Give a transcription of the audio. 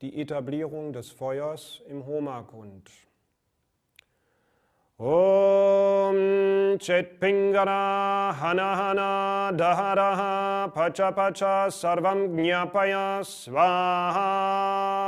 die Etablierung des Feuers im Homa-Kund. Om Chet Pingara Hana Hana Daharaha Pacha Pacha Sarvam Jnapaya Svaha